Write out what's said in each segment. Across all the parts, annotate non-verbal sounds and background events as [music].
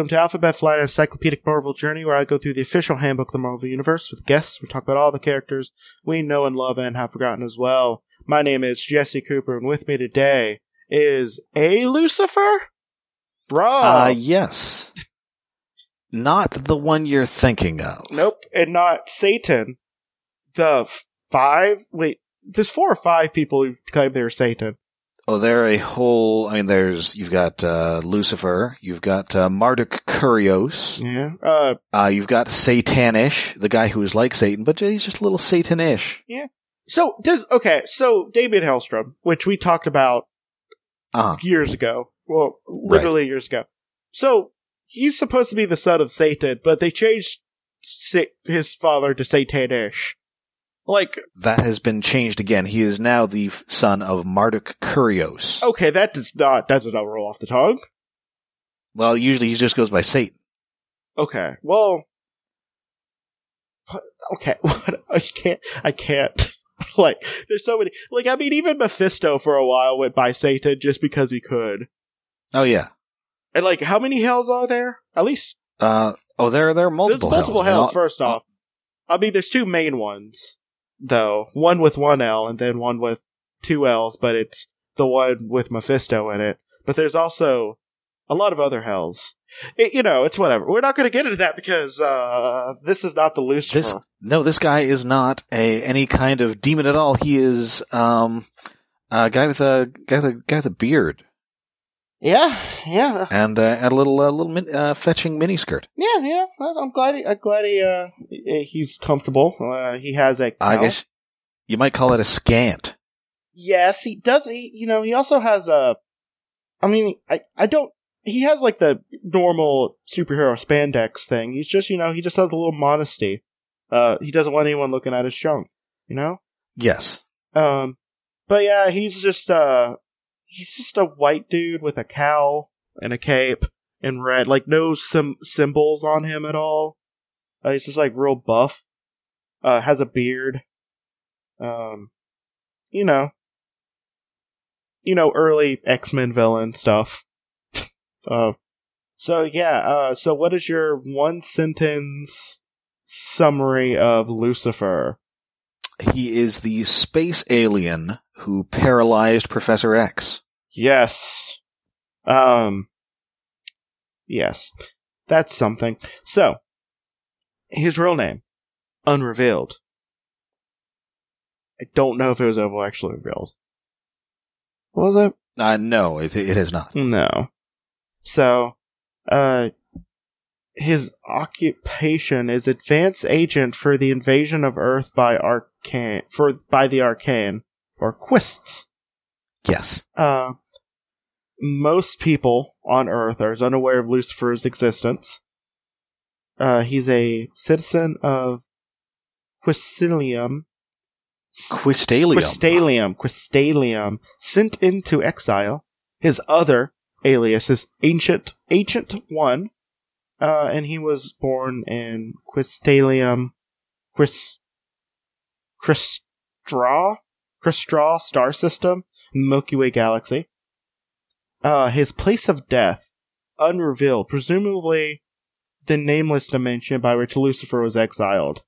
welcome to Alphabet Flight, an encyclopedic Marvel journey where I go through the official handbook of the Marvel Universe with guests. We talk about all the characters we know and love and have forgotten as well. My name is Jesse Cooper, and with me today is a Lucifer? Rob. Uh, yes. Not the one you're thinking of. nope, and not Satan. The five? Wait, there's four or five people who claim they're Satan. Oh, there are a whole. I mean, there's you've got uh, Lucifer, you've got uh, Marduk Kurios, Yeah. Uh, uh, you've got Satanish, the guy who is like Satan, but he's just a little Satanish. Yeah. So does okay. So Daimon Hellstrom, which we talked about Uh years ago. Well, literally years ago. So he's supposed to be the son of Satan, but they changed his father to Satanish. Like, that has been changed again. He is now the son of Marduk Kurios. okay, that does not that does not roll off the tongue. Well, usually he just goes by Satan. Okay, well, okay, [laughs] what? I can't. I can't. [laughs] like, there's so many. Like, I mean, even Mephisto for a while went by Satan just because he could. Oh yeah. And like, how many hells are there? At least Uh, oh, there there are multiple. There's multiple hells. hells. First off, I mean, there's two main ones though. One with one L, and then one with two L's. But it's the one with Mephisto in it. But there's also a lot of other hells. It, you know, it's whatever. We're not going to get into that because uh, this is not the Lucifer. This no, this guy is not a any kind of demon at all. He is um a guy with a guy with a guy with a beard yeah, yeah, and uh, and a little uh, little min, uh, fetching miniskirt. yeah, yeah. I'm glad. He, I'm glad he uh, he's comfortable. Uh, he has a. I guess you might call it a scant. Yes, he does. He, you know, he also has a. I mean, I, I don't. He has like the normal superhero spandex thing. He's just, you know, he just has a little modesty. Uh, he doesn't want anyone looking at his junk. You know. Yes. Um, but yeah, he's just uh, he's just a white dude with a cowl and a cape and red, like no sim- symbols on him at all. Uh, he's just like real buff. Uh, has a beard. Um, you know, you know, early X Men villain stuff. [laughs] uh, so yeah. Uh, so what is your one sentence summary of Lucifer? He is the space alien who paralyzed Professor X. Yes. Um. Yes. That's something. So, his real name, unrevealed. I don't know if it was ever actually revealed. Was it? Uh, no, it, it is not. No. So, uh, his occupation is advance agent for the invasion of Earth by Arcane, for, by the Arcane, or Quists. Yes. Uh, most people on Earth are unaware of Lucifer's existence. Uh, he's a citizen of Quistalium. Quistalium. Quistalium. Quistalium. Sent into exile. His other alias is Ancient Ancient One. Uh, and he was born in Quistalium. Quist. Christra? Christra star system, Milky Way galaxy. Uh, his place of death, unrevealed, presumably the nameless dimension by which Lucifer was exiled.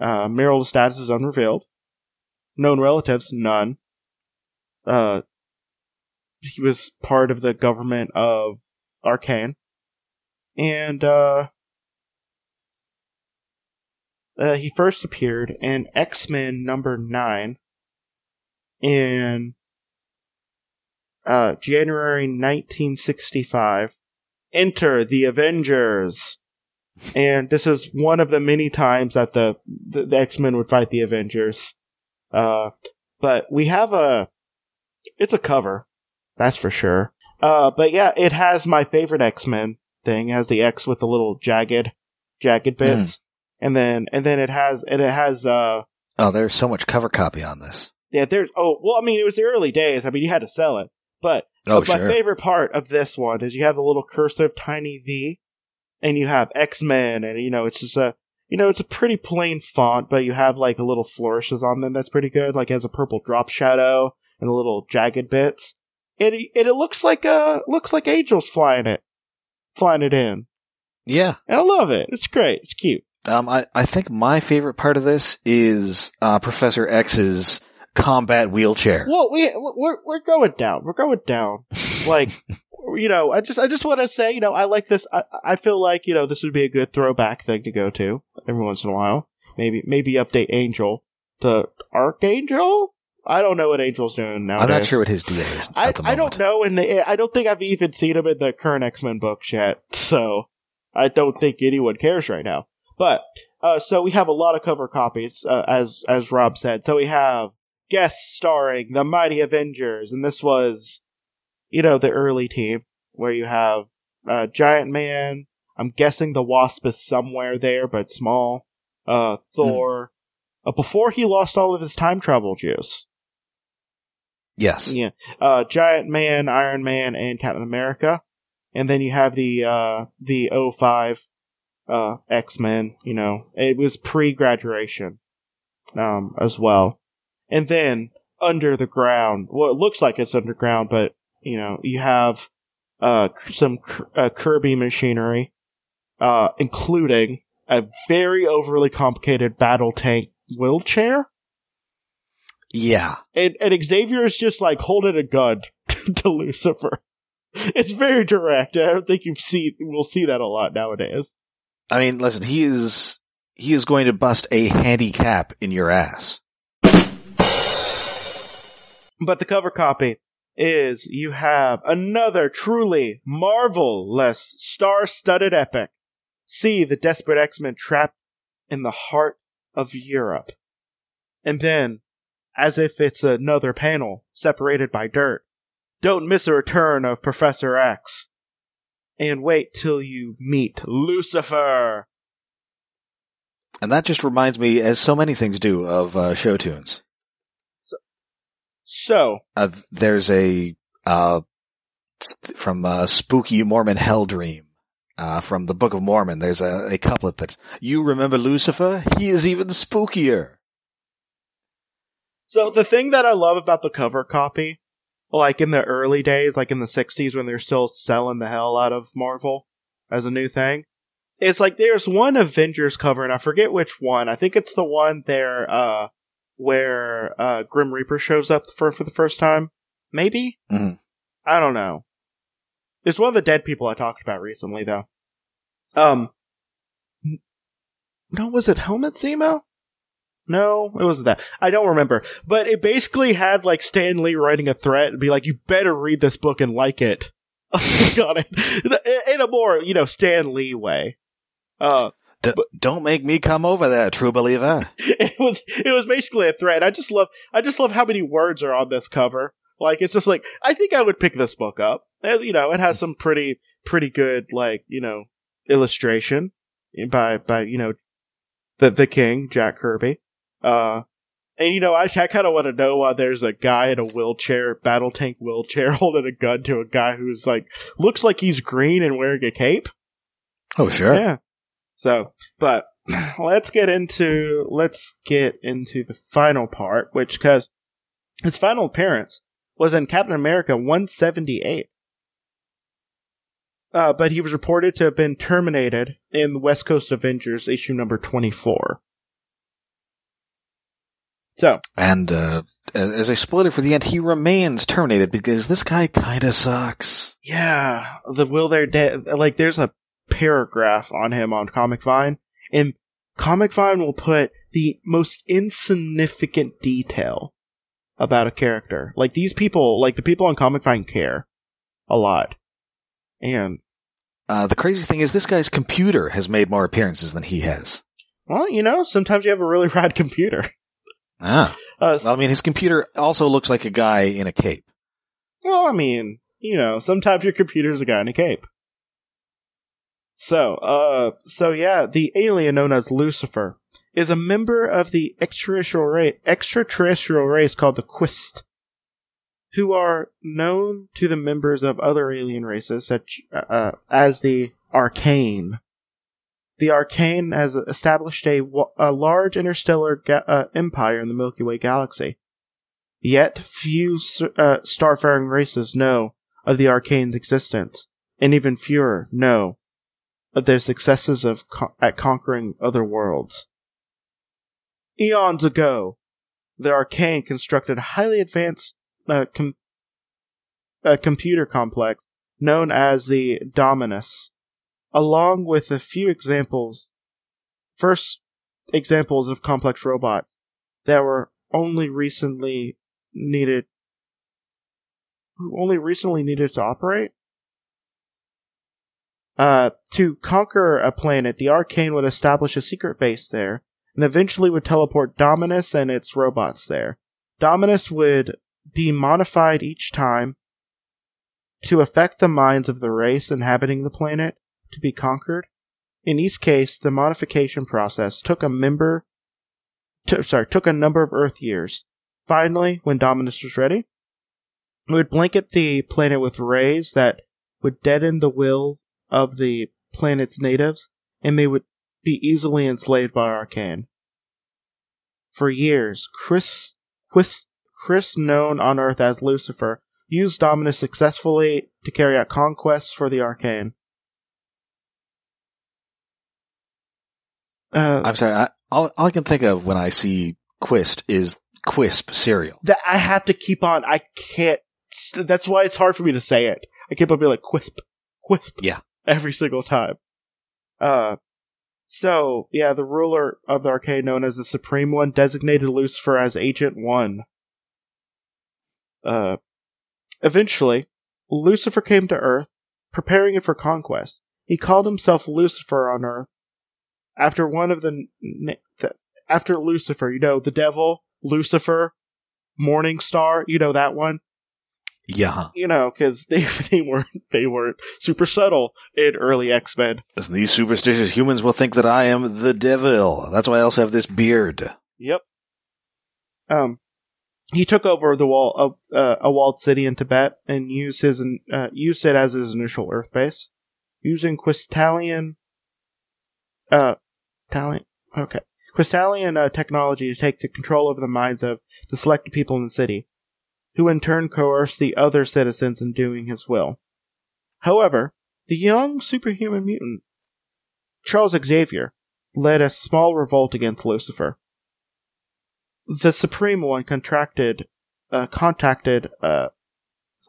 Uh, marital status is unrevealed. Known relatives, none. Uh, he was part of the government of Arcane. And, uh, uh, he first appeared in X Men number 9 in uh, January 1965. Enter the Avengers! And this is one of the many times that the, the, the X Men would fight the Avengers. Uh, but we have a. It's a cover. That's for sure. Uh, but yeah, it has my favorite X Men thing. It has the X with the little jagged, jagged bits. And then, and then it has, and it has, uh, Oh, there's so much cover copy on this. Yeah, there's, oh, well, I mean, it was the early days. I mean, you had to sell it. But Oh, but my favorite part of this one is you have the little cursive tiny V, and you have X Men, and you know it's just a you know it's a pretty plain font, but you have like a little flourishes on them that's pretty good. Like it has a purple drop shadow and the little jagged bits, and it, and it looks like uh looks like angels flying it. flying it in. Yeah. And I love it. It's great. It's cute. Um, I, I think my favorite part of this is uh, Professor X's combat wheelchair. Well, we we're we're going down. We're going down. [laughs] Like, you know, I just I just want to say, you know, I like this. I I feel like you know this would be a good throwback thing to go to every once in a while. Maybe maybe update Angel to Archangel. I don't know what Angel's doing now. I'm not sure what his deal is. I, I don't know, and I don't think I've even seen him in the current X Men books yet. So I don't think anyone cares right now. But uh, so we have a lot of cover copies, uh, as as Rob said. So we have guests starring the Mighty Avengers, and this was, you know, the early team where you have uh, Giant Man. I'm guessing the Wasp is somewhere there, but small. Uh, Thor. Uh, before he lost all of his time travel juice. Yes. Yeah. Uh, Giant Man, Iron Man, and Captain America. And then you have the, uh, the 05, uh, X-Men, you know, it was pre-graduation, um, as well. And then, under the ground, well, it looks like it's underground, but, you know, you have, uh, some uh, Kirby machinery, uh, including a very overly complicated battle tank wheelchair Yeah. and, and Xavier is just like holding a gun [laughs] to Lucifer. It's very direct. I don't think you've seen we'll see that a lot nowadays. I mean, listen, he is he is going to bust a handicap in your ass. But the cover copy is you have another truly marvelous star-studded epic. See the desperate X-Men trapped in the heart of Europe. And then, as if it's another panel separated by dirt, don't miss a return of Professor X. And wait till you meet Lucifer. And that just reminds me, as so many things do, of uh, show tunes. So, Uh, there's a uh, from uh, Spooky Mormon Hell Dream uh, from the Book of Mormon. There's a, a couplet that you remember Lucifer. He is even spookier. So the thing that I love about the cover copy, like in the early days, like in the '60s when they're still selling the hell out of Marvel as a new thing, is like there's one Avengers cover, and I forget which one. I think it's the one there, uh, where uh, Grim Reaper shows up for for the first time. Maybe Mhm. I don't know. It's one of the dead people I talked about recently, though. Um, no, was it Helmut Zemo? No, it wasn't that. I don't remember. But it basically had like Stan Lee writing a threat and be like, "You better read this book and like it." [laughs] Got it [laughs] in a more you know Stan Lee way. Uh, D- don't make me come over there, true believer. [laughs] it was it was basically a threat. I just love I just love how many words are on this cover. Like it's just like I think I would pick this book up. As, you know, it has some pretty pretty good like you know illustration by by you know the the king Jack Kirby. Uh, and you know I, I kind of want to know why there's a guy in a wheelchair, battle tank wheelchair, [laughs] holding a gun to a guy who's like looks like he's green and wearing a cape. Oh, sure. Yeah. So, but [clears throat] let's get into let's get into the final part, which because his final appearance was in Captain America 178. Uh, but he was reported to have been terminated in the West Coast Avengers issue number 24. So, And uh, as a spoiler for the end, he remains terminated because this guy kind of sucks. yeah, the will there de- like there's a paragraph on him on Comic Vine, and Comic Vine will put the most insignificant detail about a character. Like these people, like the people on Comic Vine care a lot. And Uh, the crazy thing is, this guy's computer has made more appearances than he has. well, you know, sometimes you have a really [laughs] rad computer. Ah. [laughs] Uh, Well, I mean, his computer also looks like a guy in a cape. Well, I mean, you know, sometimes your computer's a guy in a cape. So, uh, so yeah, the alien known as Lucifer is a member of the extraterrestrial race, extraterrestrial race called the Quist, who are known to the members of other alien races such uh, as the Arcane. The Arcane has established a, a large interstellar ga- uh, empire in the Milky Way galaxy. Yet few uh, starfaring races know of the Arcane's existence, and even fewer know of their successes of co- at conquering other worlds. Eons ago, the Arcane constructed a highly advanced uh, com- a computer complex known as the Dominus, along with a few examples, first examples of complex robots that were only recently needed, only recently needed to operate. Uh, to conquer a planet, the Arcane would establish a secret base there, and eventually would teleport Dominus and its robots there. Dominus would be modified each time to affect the minds of the race inhabiting the planet to be conquered. In each case, the modification process took a member, t- sorry, took a number of Earth years. Finally, when Dominus was ready, it would blanket the planet with rays that would deaden the will of the planet's natives, and they would be easily enslaved by Arcane. For years, Chris, Chris, Chris, known on Earth as Lucifer, used Dominus successfully to carry out conquests for the Arcane. Uh, I'm sorry. I, all, all I can think of when I see Quist is Quisp cereal. that I have to keep on. I can't. That's why it's hard for me to say it. I keep on being like quisp, quisp. Yeah. Every single time. Uh, so yeah, the ruler of the Arcane, known as the Supreme One, designated Lucifer as Agent One. Uh, eventually, Lucifer came to Earth, preparing it for conquest. He called himself Lucifer on Earth after one of the, the after Lucifer, you know, the devil, Lucifer, Morning Star, you know that one. Yeah. You know, because they [laughs] they weren't they weren't super subtle in early X Men. These superstitious humans will think that I am the devil. That's why I also have this beard. Yep. Um, he took over the wall of uh, a walled city in Tibet and used his uh, used it as his initial Earth base, using Quistalian. Uh, Quistalian. Okay, Quistalian uh, technology to take the control over the minds of the selected people in the city, who in turn coerced the other citizens in doing his will. However, the young superhuman mutant Charles Xavier led a small revolt against Lucifer the Supreme One contracted, uh, contacted uh,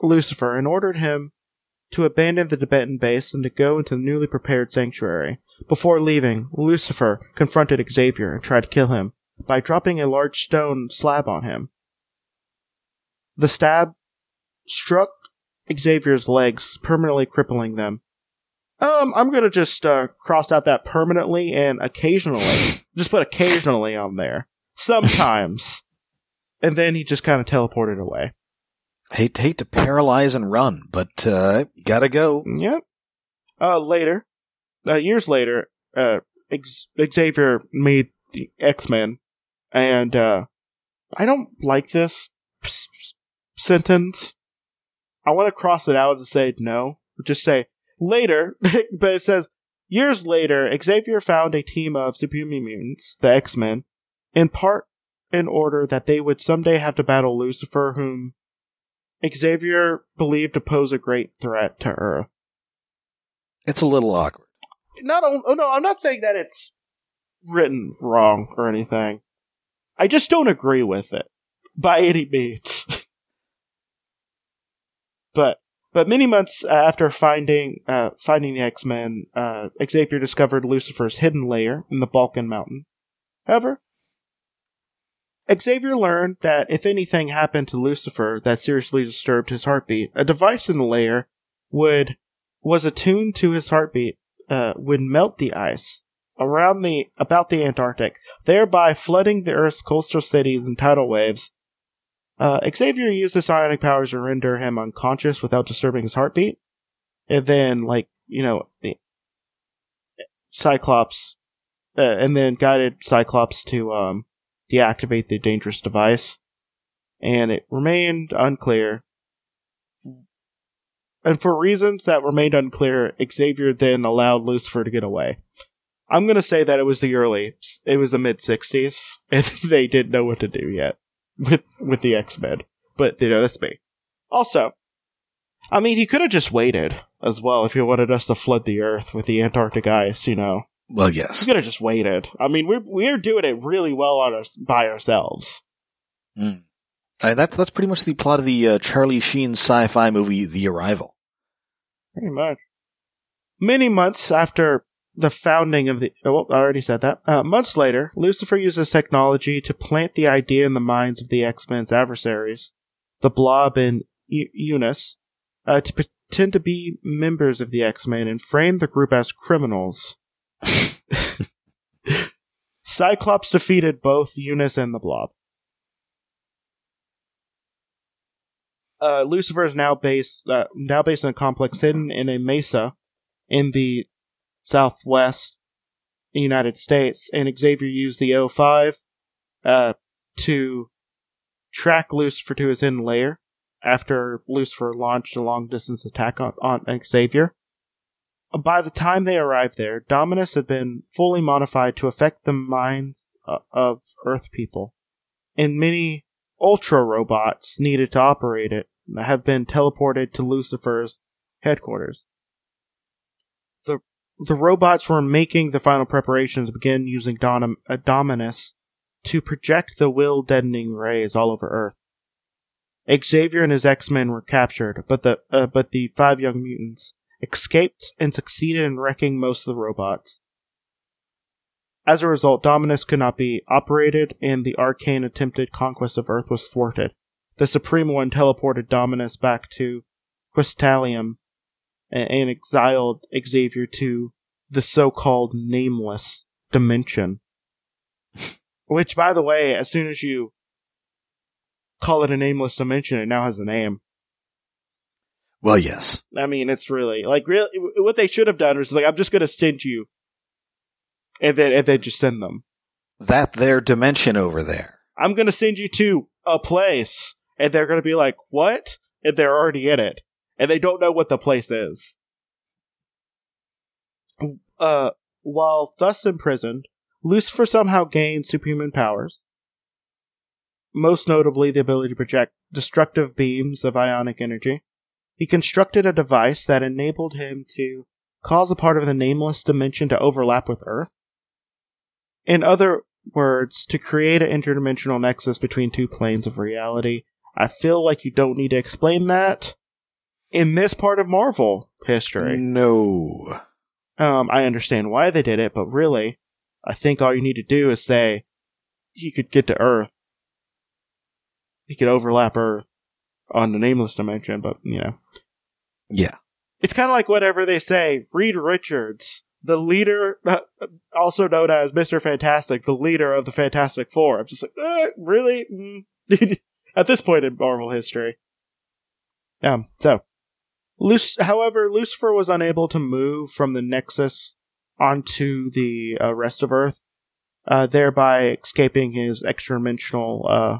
Lucifer and ordered him to abandon the Tibetan base and to go into the newly prepared sanctuary. Before leaving, Lucifer confronted Xavier and tried to kill him by dropping a large stone slab on him. The stab struck Xavier's legs, permanently crippling them. Um, I'm gonna just uh, cross out that permanently and occasionally. just put occasionally on there sometimes. [laughs] and then he just kind of teleported away. Hate hate to paralyze and run, but uh, gotta go. Yep. Uh, later, uh, years later, uh, Xavier made the X Men, and uh, I don't like this sentence. I want to cross it out and say no. Just say later, [laughs] but it says years later, Xavier found a team of superhuman mutants, the X Men, in part in order that they would someday have to battle Lucifer, whom Xavier believed to pose a great threat to Earth. It's a little awkward. Not, on- oh no, I'm not saying that it's written wrong or anything. I just don't agree with it by any means. But but many months after finding uh, finding the X Men, uh, Xavier discovered Lucifer's hidden lair in the Balkan Mountain. However, Xavier learned that if anything happened to Lucifer that seriously disturbed his heartbeat, a device in the layer would was attuned to his heartbeat uh, would melt the ice around the about the Antarctic, thereby flooding the Earth's coastal cities and tidal waves. Uh, Xavier used his psionic powers to render him unconscious without disturbing his heartbeat, and then, like you know, the Cyclops, uh, and then guided Cyclops to um, deactivate the dangerous device, and it remained unclear. And for reasons that remained unclear, Xavier then allowed Lucifer to get away. I'm gonna say that it was the early, it was the mid '60s, [laughs] and they didn't know what to do yet with with the X Men. But you know, that's me. Also, I mean, he could have just waited as well if he wanted us to flood the Earth with the Antarctic ice. You know, Well, yes. he could have just waited. I mean, we're we're doing it really well on us by ourselves. Mm. Uh, that's that's pretty much the plot of the uh, Charlie Sheen sci-fi movie The Arrival. Pretty much. Many months after the founding of the, oh, I already said that. Uh, months later, Lucifer uses technology to plant the idea in the minds of the X Men's adversaries, the Blob and U- Unus, uh, to pretend to be members of the X Men and frame the group as criminals. [laughs] Cyclops defeated both Unus and the Blob. Uh, Lucifer is now based uh, now based in a complex hidden in a mesa in the southwest United States, and Xavier used the O5 uh, to track Lucifer to his hidden lair after Lucifer launched a long distance attack on, on Xavier. By the time they arrived there, Dominus had been fully modified to affect the minds uh, of Earth people, and many Ultra robots needed to operate it have been teleported to Lucifer's headquarters. The robots were making the final preparations to begin using Dom- uh, Dominus to project the will deadening rays all over Earth. Xavier and his X-Men were captured, but the uh, but the five young mutants escaped and succeeded in wrecking most of the robots. As a result, Dominus could not be operated, and the arcane attempted conquest of Earth was thwarted. The Supreme One teleported Dominus back to Quistalium and, and exiled Xavier to the so-called nameless dimension. [laughs] Which, by the way, as soon as you call it a nameless dimension, it now has a name. Well, yes. I mean, it's really like really what they should have done was like, I'm just going to send you, and then and then just send them. That their dimension over there. I'm going to send you to a place, and they're going to be like, what? And they're already in it, and they don't know what the place is. Uh, while thus imprisoned, Lucifer somehow gained superhuman powers. Most notably, the ability to project destructive beams of ionic energy. He constructed a device that enabled him to cause a part of the nameless dimension to overlap with Earth. In other words, to create an interdimensional nexus between two planes of reality. I feel like you don't need to explain that in this part of Marvel history. No. Um, I understand why they did it, but really, I think all you need to do is say he could get to Earth. He could overlap Earth on the nameless dimension, but you know. Yeah. It's kind of like whatever they say Reed Richards, the leader, [laughs] also known as Mister Fantastic, the leader of the Fantastic Four. I'm just like, uh, really? Mm. [laughs] At this point in Marvel history. Um. So, Luc- however, Lucifer was unable to move from the Nexus onto the uh, rest of Earth, uh, thereby escaping his extra-dimensional uh,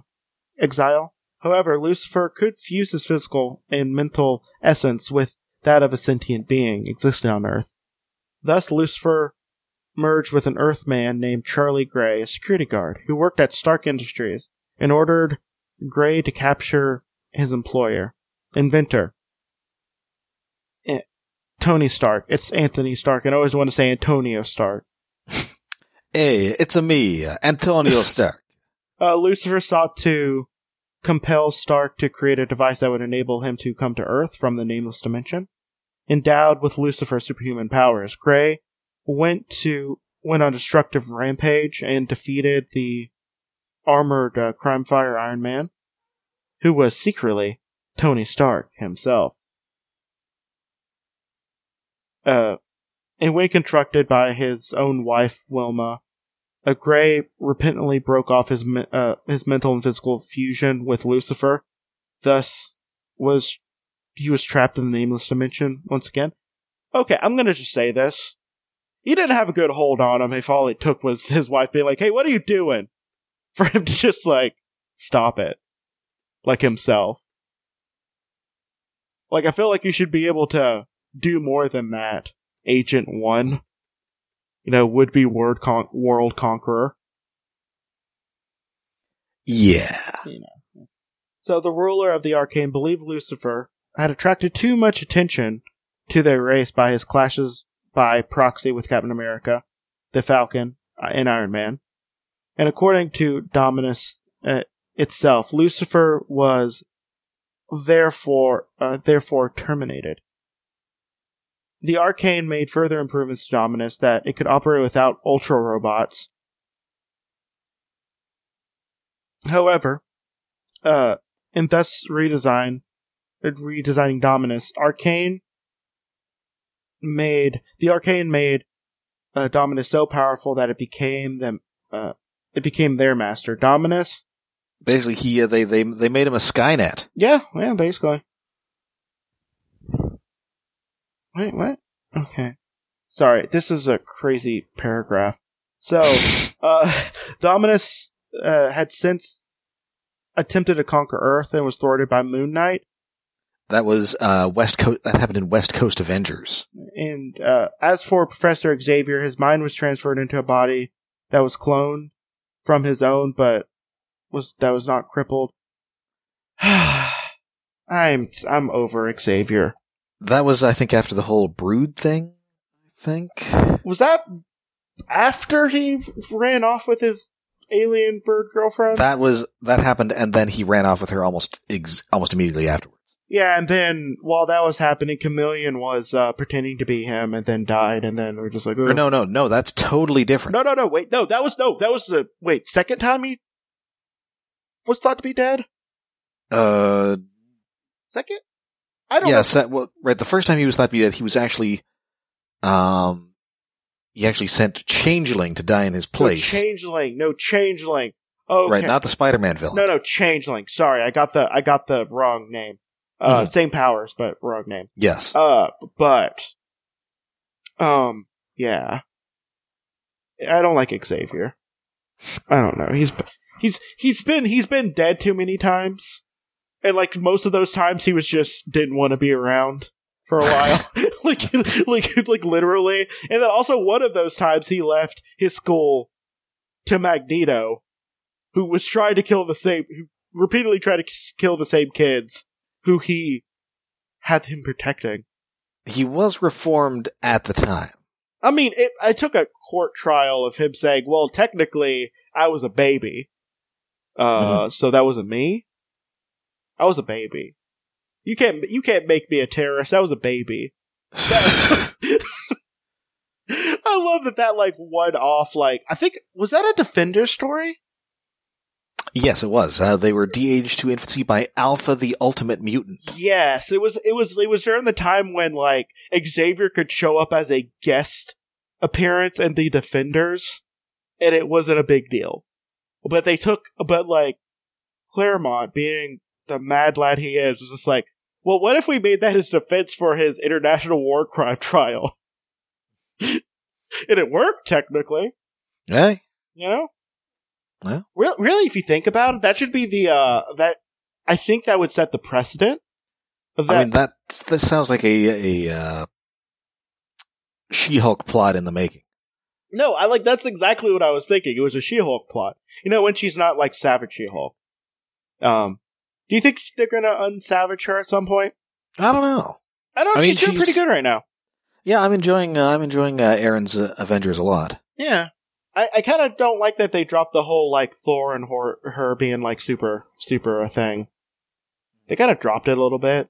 exile. However, Lucifer could fuse his physical and mental essence with that of a sentient being existing on Earth. Thus, Lucifer merged with an Earthman named Charlie Gray, a security guard who worked at Stark Industries, and ordered Gray to capture his employer, inventor, Tony Stark. It's Anthony Stark, and I always want to say Antonio Stark. [laughs] Hey, it's a me, Antonio Stark. [laughs] Uh, Lucifer sought to compel Stark to create a device that would enable him to come to Earth from the nameless dimension. Endowed with Lucifer's superhuman powers, Gray went to went on a destructive rampage and defeated the armored uh, crime fire Iron Man, who was secretly Tony Stark himself. Uh, and when constructed by his own wife Wilma, a Gray repentantly broke off his uh, his mental and physical fusion with Lucifer. Thus, was he was trapped in the nameless dimension once again. Okay, I'm gonna just say this. He didn't have a good hold on him if all it took was [laughs] his wife being like, "Hey, what are you doing?" [laughs] For him to just like stop it, like himself. Like I feel like you should be able to do more than that, Agent One you know, would be word con- world conqueror. Yeah. So the ruler of the arcane believed Lucifer had attracted too much attention to their race by his clashes by proxy with Captain America, the Falcon, uh, and Iron Man. And according to Dominus uh, itself, Lucifer was therefore uh, therefore terminated. The Arcane made further improvements to Dominus that it could operate without ultra robots. However, uh, and thus redesign, uh, redesigning Dominus, Arcane made the Arcane made uh, Dominus so powerful that it became them, uh, it became their master. Dominus, Basically, he uh, they they they made him a Skynet. yeah, yeah, basically. Wait, what? Okay. Sorry, this is a crazy paragraph. So, [laughs] uh, Dominus uh, had since attempted to conquer Earth and was thwarted by Moon Knight. That was uh, West Coast. That happened in West Coast Avengers. And uh, as for Professor Xavier, his mind was transferred into a body that was cloned from his own, but was that was not crippled. [sighs] I'm I'm over Xavier. That was, I think, after the whole Brood thing. I think. Was that after he ran off with his alien bird girlfriend? That was that happened, and then he ran off with her almost ex- almost immediately afterwards. yeah, and then while that was happening, Chameleon was uh, pretending to be him, and then died, and then we're just like, "Ugh." no, no, no. That's totally different. no, no, no, wait, no, that was no, that was the wait second time he was thought to be dead. Uh, Second, I don't yes. That, well, right. The first time he was thought to be dead, he was actually, um, he actually sent Changeling to die in his place. No changeling, no changeling. Okay. Right, not the Spider-Man villain. no, no changeling. Sorry, I got the I got the wrong name. Uh, Mhm. same powers, but wrong name. Yes. Uh, but, um, yeah, I don't like Xavier. I don't know. He's he's he's been he's been dead too many times, and like most of those times, he was just didn't want to be around for a while, [laughs] [laughs] like like [laughs] like literally. And then also one of those times, he left his school to Magneto, who was trying to kill the same, who repeatedly tried to kill the same kids who he had him protecting. He was reformed at the time. I mean, it, I took a court trial of him saying, "Well, technically, I was a baby, uh, so that wasn't me. I was a baby. You can't, you can't make me a terrorist. I was a baby." [laughs] I love that that like one off like I think was that a defender story? Yes, it was. Uh, they were de-aged to infancy by Alpha the Ultimate Mutant. Yes, it was. It was. It was during the time when like Xavier could show up as a guest appearance in the Defenders, and it wasn't a big deal. But they took. But like Claremont, being the mad lad he is, was just like, well, what if we made that his defense for his international war crime trial? [laughs] and it worked technically. Hey, You know. Yeah. Re- really, if you think about it, that should be the uh that I think that would set the precedent. That I mean that that sounds like a a uh, She-Hulk plot in the making. No, I like that's exactly what I was thinking. It was a She-Hulk plot. You know, when she's not like Savage She-Hulk. Um, do you think they're gonna unsavage her at some point? I don't know. I don't. know. I mean, she's doing she's- pretty good right now. Yeah, I'm enjoying. Uh, I'm enjoying uh, Aaron's uh, Avengers a lot. Yeah, I, I kind of don't like that they dropped the whole like Thor and her, her being like super super a thing. They kind of dropped it a little bit.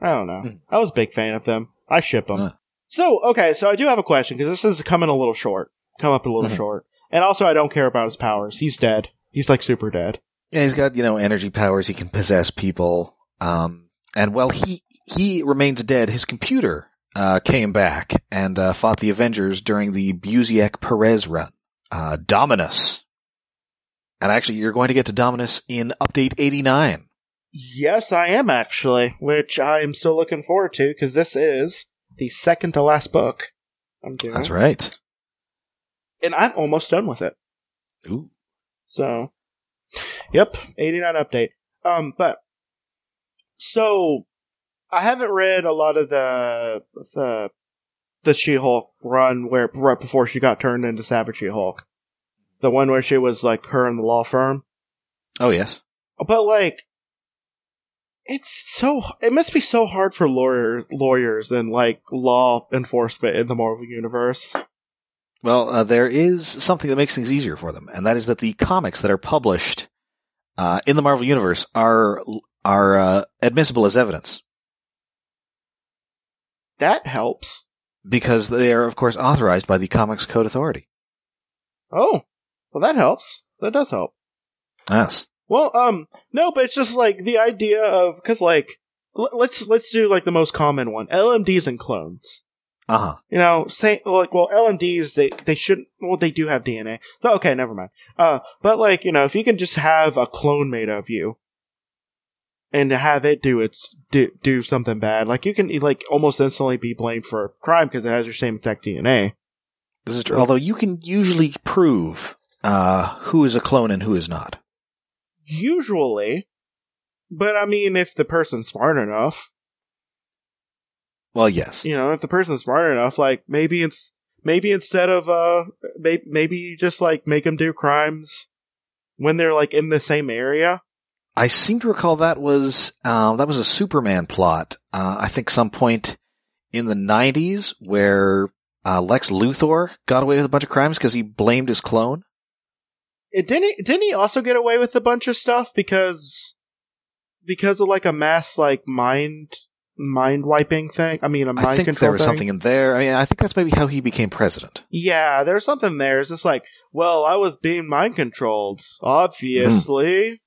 I don't know. Hmm. I was a big fan of them. I ship them. Huh. So okay, so I do have a question because this is coming a little short. Come up a little Mhm. short, and also I don't care about his powers. He's dead. He's like super dead. Yeah, he's got you know energy powers. He can possess people. Um, and while he he remains dead, his computer uh, came back and uh, fought the Avengers during the Busiek Perez run. Uh, Dominus. And actually, you're going to get to Dominus in update 89. Yes, I am actually, which I'm still looking forward to because this is the second to last book I'm doing. That's right. and I'm almost done with it. Ooh. So, yep, 89 update. Um, but so I haven't read a lot of the the the She-Hulk run where right before she got turned into Savage She-Hulk, the one where she was like her in the law firm. Oh yes. But like, it's so it must be so hard for lawyer lawyers and like law enforcement in the Marvel universe. Well, uh, there is something that makes things easier for them, and that is that the comics that are published uh, in the Marvel universe are are uh, admissible as evidence That helps. because they are, of course, authorized by the Comics Code Authority. Oh, well, that helps. That does help. Yes. Well, um, no, but it's just like the idea of because like l- let's let's do like the most common one: LMDs and clones. Uh huh. You know, say like well, LMDs they they shouldn't. Well, they do have DNA. So okay, never mind. Uh, but like you know, if you can just have a clone made of you. And have it do its do, do something bad, like you can like almost instantly be blamed for a crime because it has your same exact DNA. This is true. Although you can usually prove uh, who is a clone and who is not. Usually, but I mean, if the person's smart enough, Well, yes. you know, if the person's smart enough, like maybe it's maybe instead of uh, maybe maybe you just like make them do crimes when they're like in the same area. I seem to recall that was uh, that was a Superman plot. Uh, I think some point in the '90s where uh, Lex Luthor got away with a bunch of crimes because he blamed his clone. It didn't he, didn't he also get away with a bunch of stuff because because of like a mass like mind mind wiping thing. I mean, a mind I think control there was thing? something in there. I mean, I think that's maybe how he became president. Yeah, there's something there. It's just like, well, I was being mind controlled, obviously.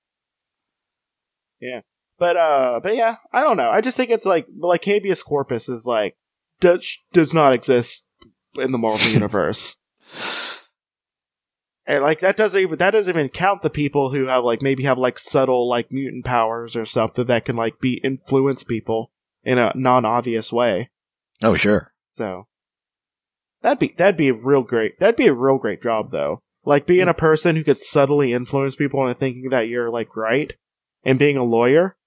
Yeah. But uh but yeah, I don't know. I just think it's like like habeas corpus is like does does not exist in the Marvel [laughs] universe. And like that doesn't even that doesn't even count the people who have like maybe have like subtle like mutant powers or something that can like be influence people in a non obvious way. Oh, sure. So that'd be that'd be a real great that'd be a real great job though. Like being a person who could subtly influence people into thinking that you're like right, and being a lawyer.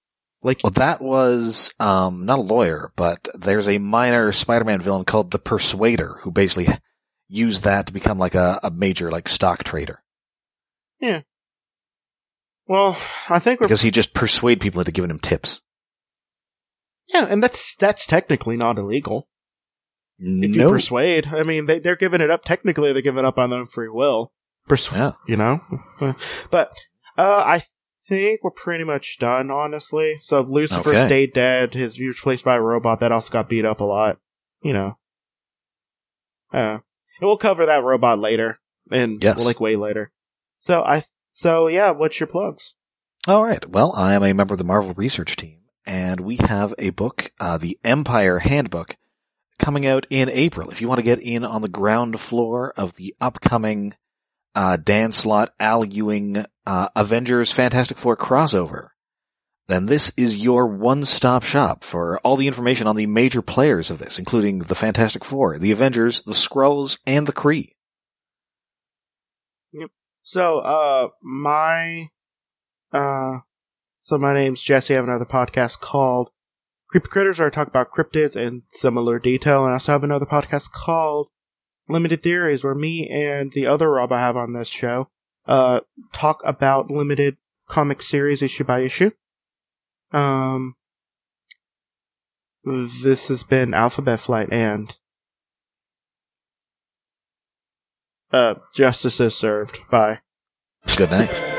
Like Well, that was um, not a lawyer, but there's a minor Spider-Man villain called the Persuader who basically used that to become like a, a major like stock trader Yeah. well, I think we're because he just persuade people into giving him tips. Yeah, and that's that's technically not illegal if you persuade. I mean, they they're giving it up. Technically, they're giving it up on their own free will. Persuade, yeah. you know. [laughs] But uh, I think we're pretty much done, honestly. So Lucifer Okay. stayed dead. His he was replaced by a robot that also got beat up a lot. You know. Uh, and we'll cover that robot later, and Yes. like way later. So I so yeah, what's your plugs? All right. Well, I am a member of the Marvel research team, and we have a book, uh, the Empyre Handbook, coming out in April. If you want to get in on the ground floor of the upcoming uh, Dan Slott, Al Ewing, uh, Avengers Fantastic Four crossover, then this is your one-stop shop for all the information on the major players of this, including the Fantastic Four, the Avengers, the Skrulls, and the Kree. Yep. So, uh, my, uh, so my name's Jesse. I have another podcast called Creepy Critters, where I talk about cryptids in similar detail. And I also have another podcast called Limited Theories, where me and the other Rob I have on this show, uh, talk about limited comic series issue by issue. Um, this has been Alphabet Flight and, uh, Justice is served. Bye. Good night.